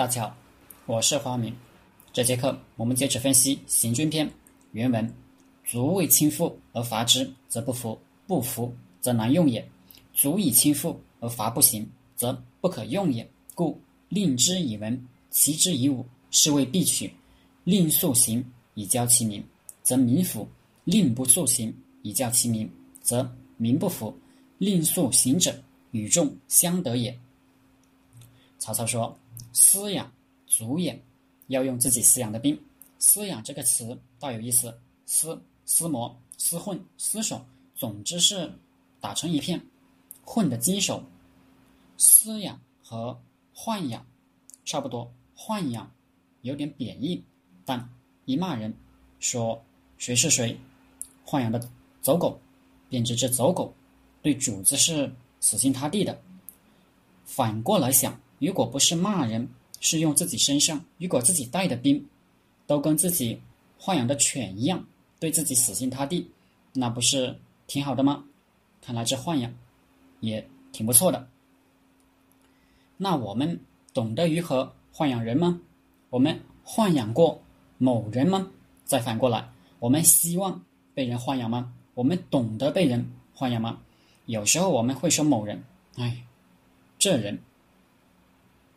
大家好，我是花明。这节课我们接着分析《行军篇》原文：“足为亲附而伐之，则不服；不服，则难用也。足以亲附而伐不行，则不可用也。故令之以文，齐之以武，是谓必取。令速行，以教其民，则民服；令不速行，以教其民，则民不服。令速行者，与众相得也。”曹操说：“饲养主也，要用自己饲养的兵。饲养这个词倒有意思，厮、厮磨、厮混、厮守，总之是打成一片，混的精熟。饲养和豢养差不多，豢养有点贬义，但一骂人说谁是谁豢养的走狗，便知这走狗对主子是死心塌地的。反过来想。”如果不是骂人，是用自己身上，如果自己带的兵都跟自己豢养的犬一样，对自己死心塌地，那不是挺好的吗？看来这豢养也挺不错的。那我们懂得如何豢养人吗？我们豢养过某人吗？再反过来，我们希望被人豢养吗？我们懂得被人豢养吗？有时候我们会说某人，哎，这人。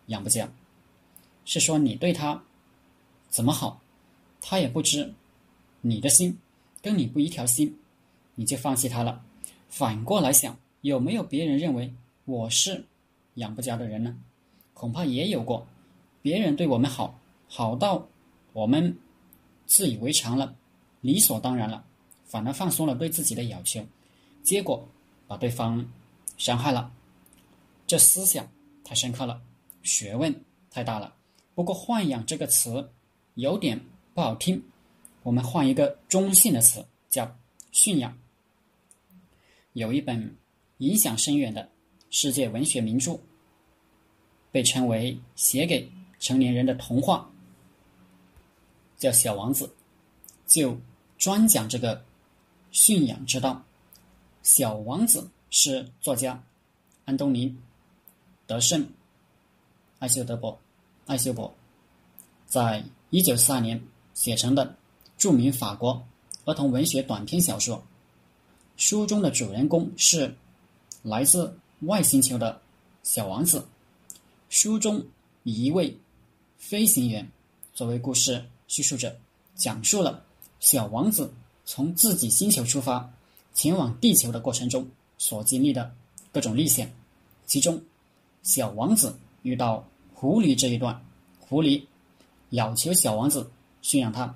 养不教，是说你对他怎么好，他也不知你的心跟你不一条心，你就放弃他了。反过来想，有没有别人认为我是养不教的人呢？恐怕也有过，别人对我们好，好到我们自以为常了，理所当然了，反而放松了对自己的要求，结果把对方伤害了。这思想太深刻了。学问太大了，不过“豢养”这个词有点不好听，我们换一个中性的词，叫“驯养”。有一本影响深远的世界文学名著，被称为写给成年人的童话，叫《小王子》，就专讲这个驯养之道。《小王子》是作家安东尼·德圣。艾修德伯，艾修伯，在一九四二年写成的著名法国儿童文学短篇小说。书中的主人公是来自外星球的小王子。书中以一位飞行员作为故事叙述者，讲述了小王子从自己星球出发前往地球的过程中所经历的各种历险。其中，小王子遇到。狐狸这一段，狐狸要求小王子驯养它，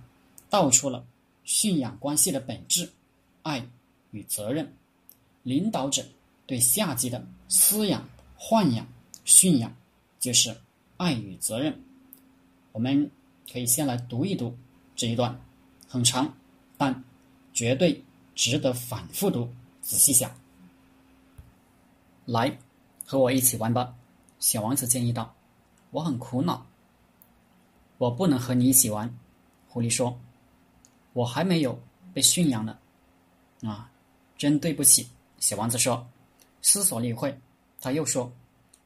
道出了驯养关系的本质：爱与责任。领导者对下级的饲养、豢养、驯养，就是爱与责任。我们可以先来读一读这一段，很长，但绝对值得反复读、仔细想。来，和我一起玩吧，小王子建议道。我很苦恼，我不能和你一起玩。狐狸说：“我还没有被驯养呢。”啊，真对不起。小王子说。思索了一会，他又说：“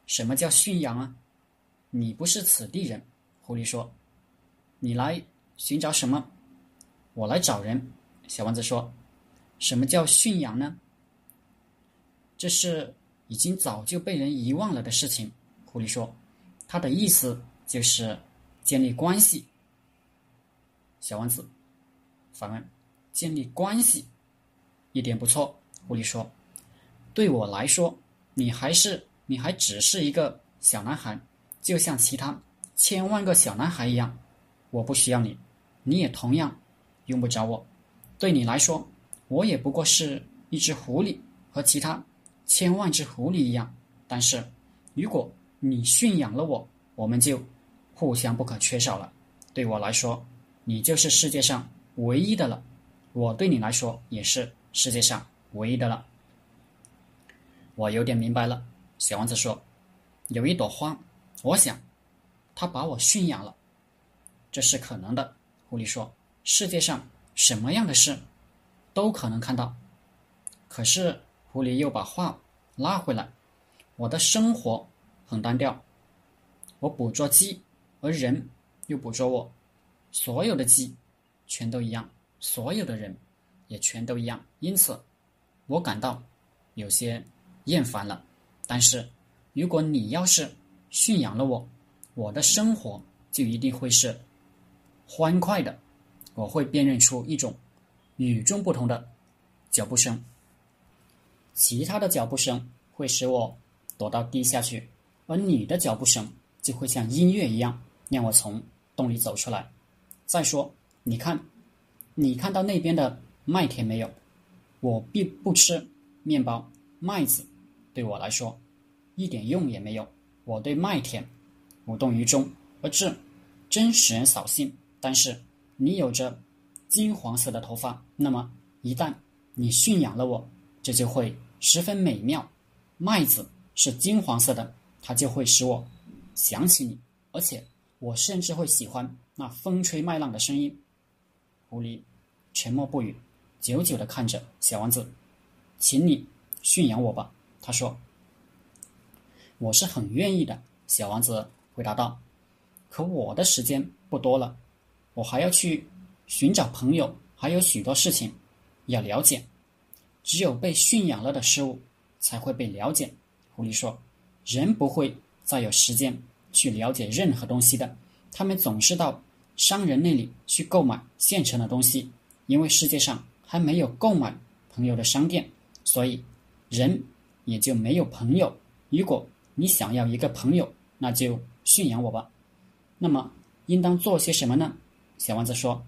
什么叫驯养啊？你不是此地人。”狐狸说：“你来寻找什么？”我来找人。小王子说：“什么叫驯养呢？”这是已经早就被人遗忘了的事情。狐狸说。他的意思就是建立关系。小王子反问：“建立关系，一点不错。”狐狸说：“对我来说，你还是你还只是一个小男孩，就像其他千万个小男孩一样。我不需要你，你也同样用不着我。对你来说，我也不过是一只狐狸，和其他千万只狐狸一样。但是，如果……”你驯养了我，我们就互相不可缺少了。对我来说，你就是世界上唯一的了；我对你来说，也是世界上唯一的了。我有点明白了，小王子说：“有一朵花，我想，它把我驯养了，这是可能的。”狐狸说：“世界上什么样的事都可能看到。”可是，狐狸又把话拉回来：“我的生活。”很单调，我捕捉鸡，而人又捕捉我。所有的鸡全都一样，所有的人也全都一样，因此我感到有些厌烦了。但是，如果你要是驯养了我，我的生活就一定会是欢快的。我会辨认出一种与众不同的脚步声，其他的脚步声会使我躲到地下去，而你的脚步声就会像音乐一样，让我从洞里走出来。再说，你看，你看到那边的麦田没有？我并不吃面包、麦子，对我来说一点用也没有。我对麦田无动于衷，而这真使人扫兴。但是你有着金黄色的头发，那么一旦你驯养了我，这就会十分美妙。麦子是金黄色的，它就会使我想起你，而且我甚至会喜欢。那风吹麦浪的声音，狐狸沉默不语，久久的看着小王子。请你驯养我吧，他说。我是很愿意的，小王子回答道。可我的时间不多了，我还要去寻找朋友，还有许多事情要了解。只有被驯养了的事物才会被了解，狐狸说。人不会再有时间去了解任何东西的。他们总是到商人那里去购买现成的东西，因为世界上还没有购买朋友的商店，所以人也就没有朋友。如果你想要一个朋友，那就驯养我吧。那么应当做些什么呢？小王子说：“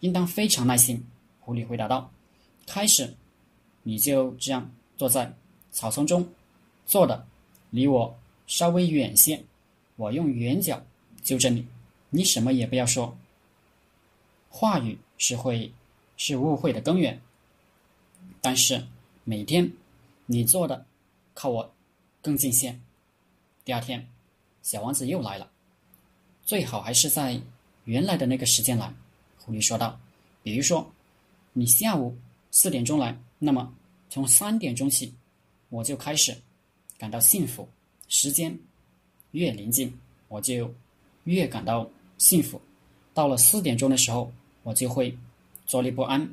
应当非常耐心。”狐狸回答道：“开始，你就这样坐在草丛中，坐的离我稍微远些，我用圆角纠正你。”你什么也不要说，话语是会是误会的根源。但是每天你做的靠我更近些。第二天，小王子又来了，最好还是在原来的那个时间来。狐狸说道：“比如说，你下午四点钟来，那么从三点钟起，我就开始感到幸福。时间越临近，我就越感到。”幸福，到了四点钟的时候，我就会坐立不安，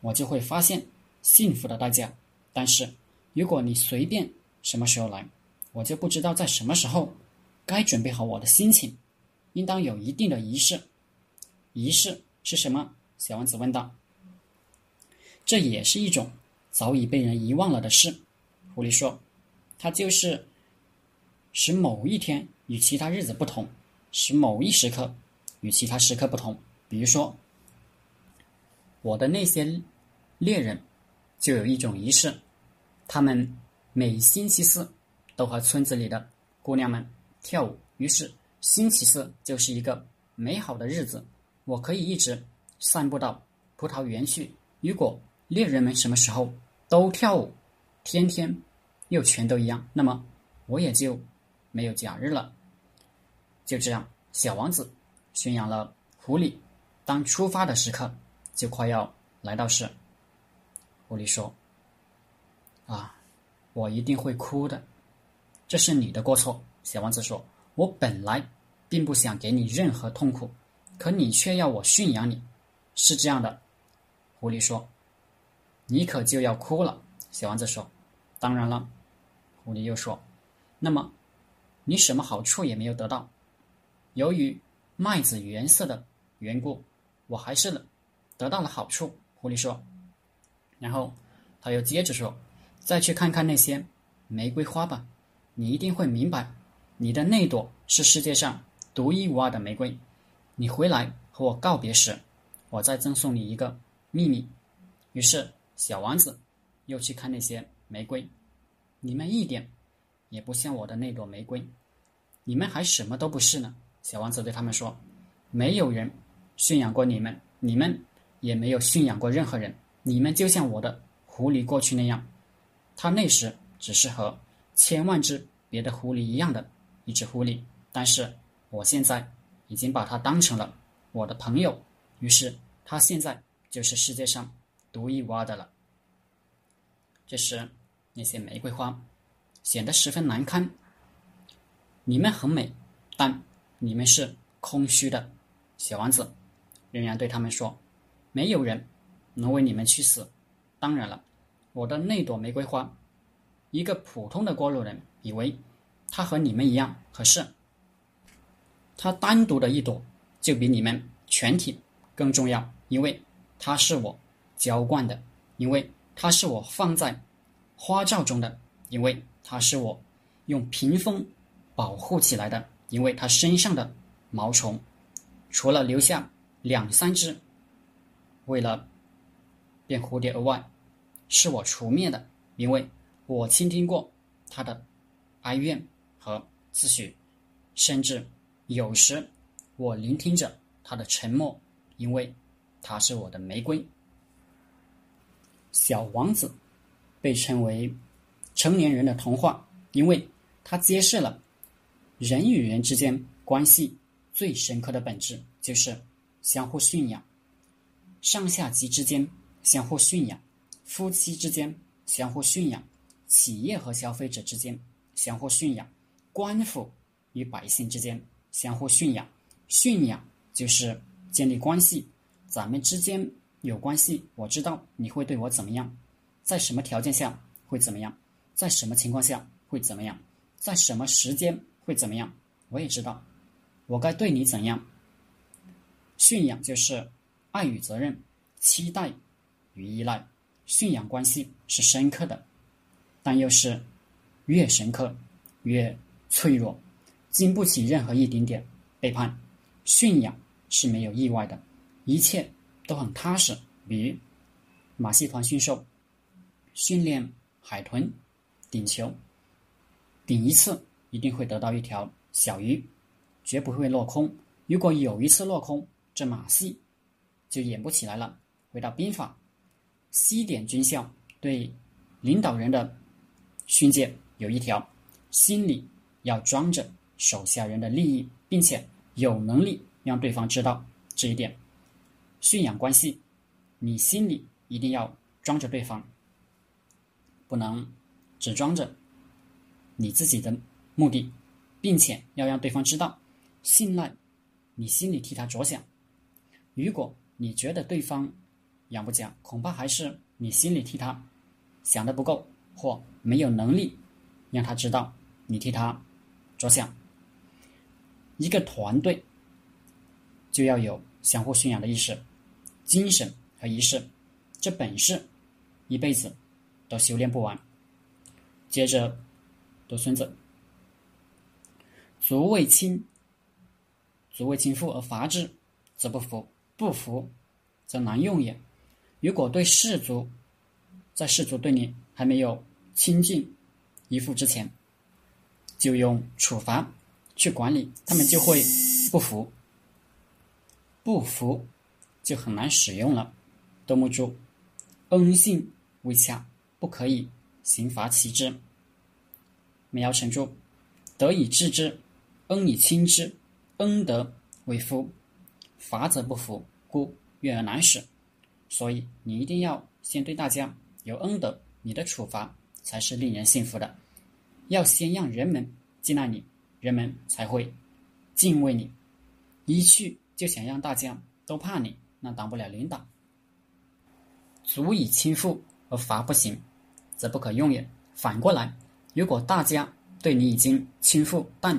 我就会发现幸福的代价。但是，如果你随便什么时候来，我就不知道在什么时候该准备好我的心情，应当有一定的仪式。仪式是什么？小王子问道。这也是一种早已被人遗忘了的事。狐狸说：“它就是使某一天与其他日子不同。”使某一时刻与其他时刻不同。比如说，我的那些猎人就有一种仪式，他们每星期四都和村子里的姑娘们跳舞。于是，星期四就是一个美好的日子，我可以一直散步到葡萄园去。如果猎人们什么时候都跳舞，天天又全都一样，那么我也就没有假日了。就这样，小王子驯养了狐狸。当出发的时刻就快要来到时，狐狸说：“啊，我一定会哭的，这是你的过错。”小王子说：“我本来并不想给你任何痛苦，可你却要我驯养你，是这样的。”狐狸说：“你可就要哭了。”小王子说：“当然了。”狐狸又说：“那么，你什么好处也没有得到？”由于麦子原色的缘故，我还是得到了好处。狐狸说，然后他又接着说：“再去看看那些玫瑰花吧，你一定会明白，你的那朵是世界上独一无二的玫瑰。你回来和我告别时，我再赠送你一个秘密。”于是，小王子又去看那些玫瑰，你们一点也不像我的那朵玫瑰，你们还什么都不是呢。小王子对他们说：“没有人驯养过你们，你们也没有驯养过任何人。你们就像我的狐狸过去那样，他那时只是和千万只别的狐狸一样的一只狐狸。但是我现在已经把它当成了我的朋友，于是他现在就是世界上独一无二的了。”这时，那些玫瑰花显得十分难堪。你们很美，但……你们是空虚的小王子，仍然对他们说：“没有人能为你们去死。当然了，我的那朵玫瑰花，一个普通的过路人以为它和你们一样合适。它单独的一朵，就比你们全体更重要，因为它是我浇灌的，因为它是我放在花罩中的，因为它是我用屏风保护起来的，因为它身上的。”毛虫，除了留下两三只，为了变蝴蝶而外，是我除灭的，因为我倾听过他的哀怨和自诩，甚至有时我聆听着他的沉默，因为他是我的玫瑰。小王子被称为成年人的童话，因为它揭示了人与人之间关系。最深刻的本质就是相互驯养，上下级之间相互驯养，夫妻之间相互驯养，企业和消费者之间相互驯养，官府与百姓之间相互驯养。驯养就是建立关系，咱们之间有关系，我知道你会对我怎么样，在什么条件下会怎么样，在什么情况下会怎么样，在什么时间会怎么样，我也知道。我该对你怎样？驯养就是爱与责任、期待与依赖。驯养关系是深刻的，但又是越深刻越脆弱，经不起任何一点点背叛。驯养是没有意外的，一切都很踏实。比如马戏团驯兽，训练海豚顶球，顶一次一定会得到一条小鱼。绝不会落空。如果有一次落空，这马戏就演不起来了。回到兵法，西点军校对领导人的训诫有一条：心里要装着手下人的利益，并且有能力让对方知道这一点。驯养关系，你心里一定要装着对方，不能只装着你自己的目的，并且要让对方知道。信赖，你心里替他着想。如果你觉得对方养不佳，恐怕还是你心里替他想的不够，或没有能力让他知道你替他着想。一个团队就要有相互驯养的意识、精神和仪式，这本事一辈子都修炼不完。接着读孙子，足未亲。足为亲附而伐之，则不服；不服，则难用也。如果对士卒，在士卒对你还没有亲近依附之前，就用处罚去管理，他们就会不服。不服，就很难使用了。斗木柱，恩信未洽，不可以刑罚其之。苗瑶成柱，得以治之，恩以亲之。恩德为夫，罚则不服，故怨而难使。所以你一定要先对大家有恩德，你的处罚才是令人信服的。要先让人们接纳你，人们才会敬畏你。一去就想让大家都怕你，那当不了领导。足以亲附而罚不行，则不可用也。反过来，如果大家对你已经倾覆，但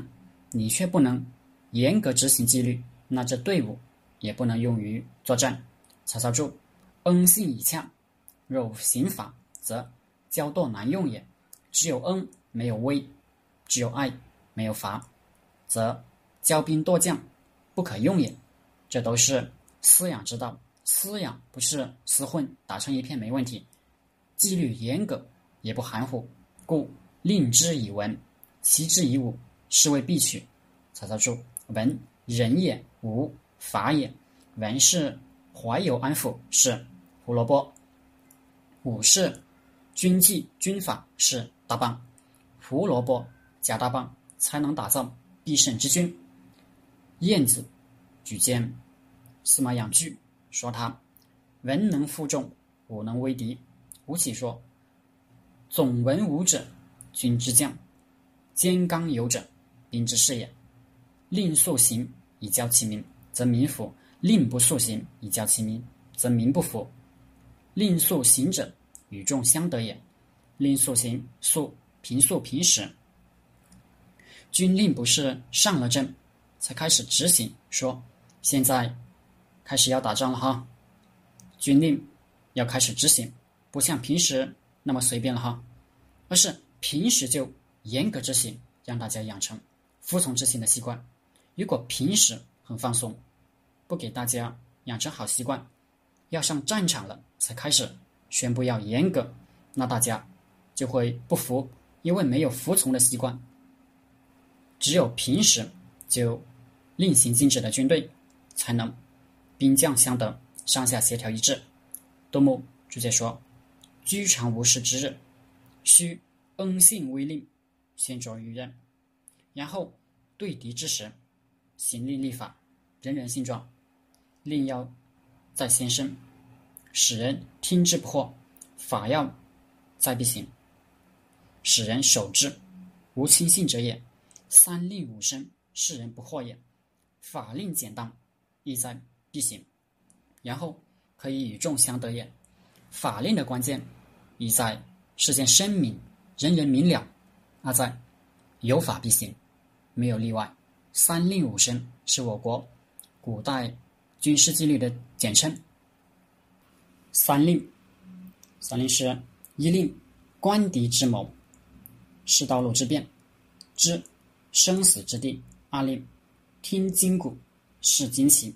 你却不能。严格执行纪律，那这队伍也不能用于作战。曹操注：恩信以洽，若刑法，则骄惰难用也。只有恩没有威，只有爱没有罚，则骄兵惰将，不可用也。这都是饲养之道。饲养不是厮混打成一片没问题，纪律严格也不含糊。故令之以文，习之以武，是谓必取。曹操注。文仁也，武法也。文是怀有安抚，是胡萝卜；武是军纪军法，是大棒。胡萝卜加大棒，才能打造必胜之军。晏子举荐司马养具，说他文能负重，武能威敌。吴起说：总文武者，君之将；兼刚有者，兵之士也。令速行，以教其民，则民服；令不速行，以教其民，则民不服。令速行者，与众相得也。令速行，速平素平时。军令不是上了阵才开始执行，说现在开始要打仗了哈。军令要开始执行，不像平时那么随便了哈，而是平时就严格执行，让大家养成服从执行的习惯。如果平时很放松，不给大家养成好习惯，要上战场了才开始宣布要严格，那大家就会不服，因为没有服从的习惯。只有平时就令行禁止的军队，才能兵将相等，上下协调一致。杜牧直接说：“居常无事之日，须恩信威令，先着于任。然后对敌之时，行令立法，人人信状。令要在先生，使人听之不惑；法要在必行，使人守之，无轻信者也。”三令五申，世人不惑也。法令简当，意在必行，然后可以与众相得也。法令的关键，意在事先声明，人人明了；二在有法必行，没有例外。三令五申是我国古代军事纪律的简称。三令，三令是：一令观敌之谋，视道路之变，知。生死之地，二令听金鼓，视旌旗，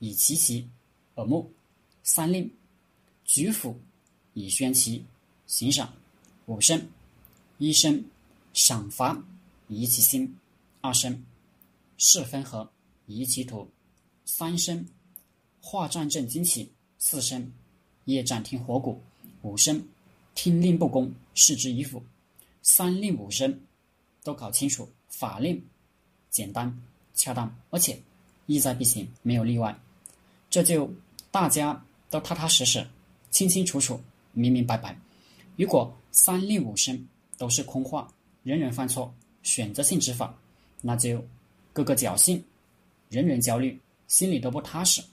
以其旗耳目；三令举斧，以宣旗，行赏；五声一声赏罚，以其心；二声四分合，以其土；三声画战阵旌旗；四声夜战听火鼓；五声听令不公，视之以斧。三令五声都搞清楚。法令简单、恰当，而且意在必行，没有例外，这就大家都踏踏实实、清清楚楚、明明白白。如果三令五申都是空话，人人犯错，选择性执法，那就个个侥幸，人人焦虑，心里都不踏实。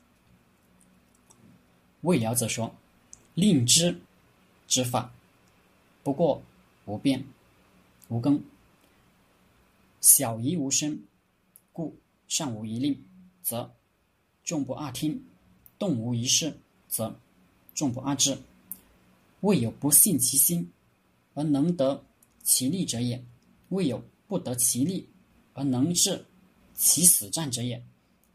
未了者说：“令之执法，不过无变无更。”小疑无声，故上无一令，则众不二听；动无一事，则众不阿之。未有不信其心而能得其利者也；未有不得其利而能治其死战者也。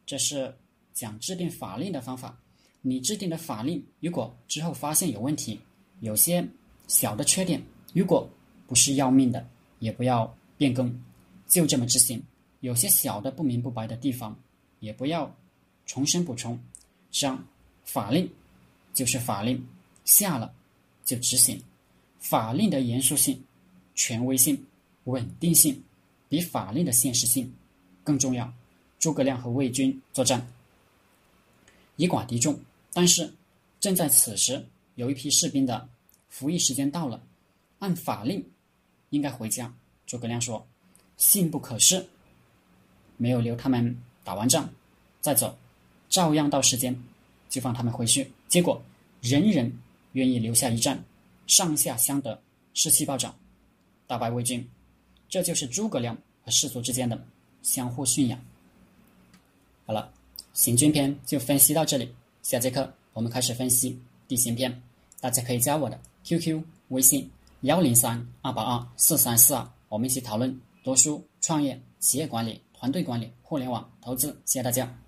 这是讲制定法令的方法。你制定的法令，如果之后发现有问题，有些小的缺点，如果不是要命的，也不要变更。就这么执行，有些小的不明不白的地方，也不要重申补充。这样，法令就是法令，下了就执行。法令的严肃性、权威性、稳定性，比法令的现实性更重要。诸葛亮和魏军作战，以寡敌众，但是正在此时，有一批士兵的服役时间到了，按法令应该回家。诸葛亮说。信不可失，没有留他们打完仗再走，照样到时间就放他们回去。结果人人愿意留下一战，上下相得，士气暴涨，大败魏军。这就是诸葛亮和士卒之间的相互驯养。好了，行军篇就分析到这里，下节课我们开始分析地形篇。大家可以加我的 QQ 微信幺零三二八二四三四二，我们一起讨论。读书、创业、企业管理、团队管理、互联网投资，谢谢大家。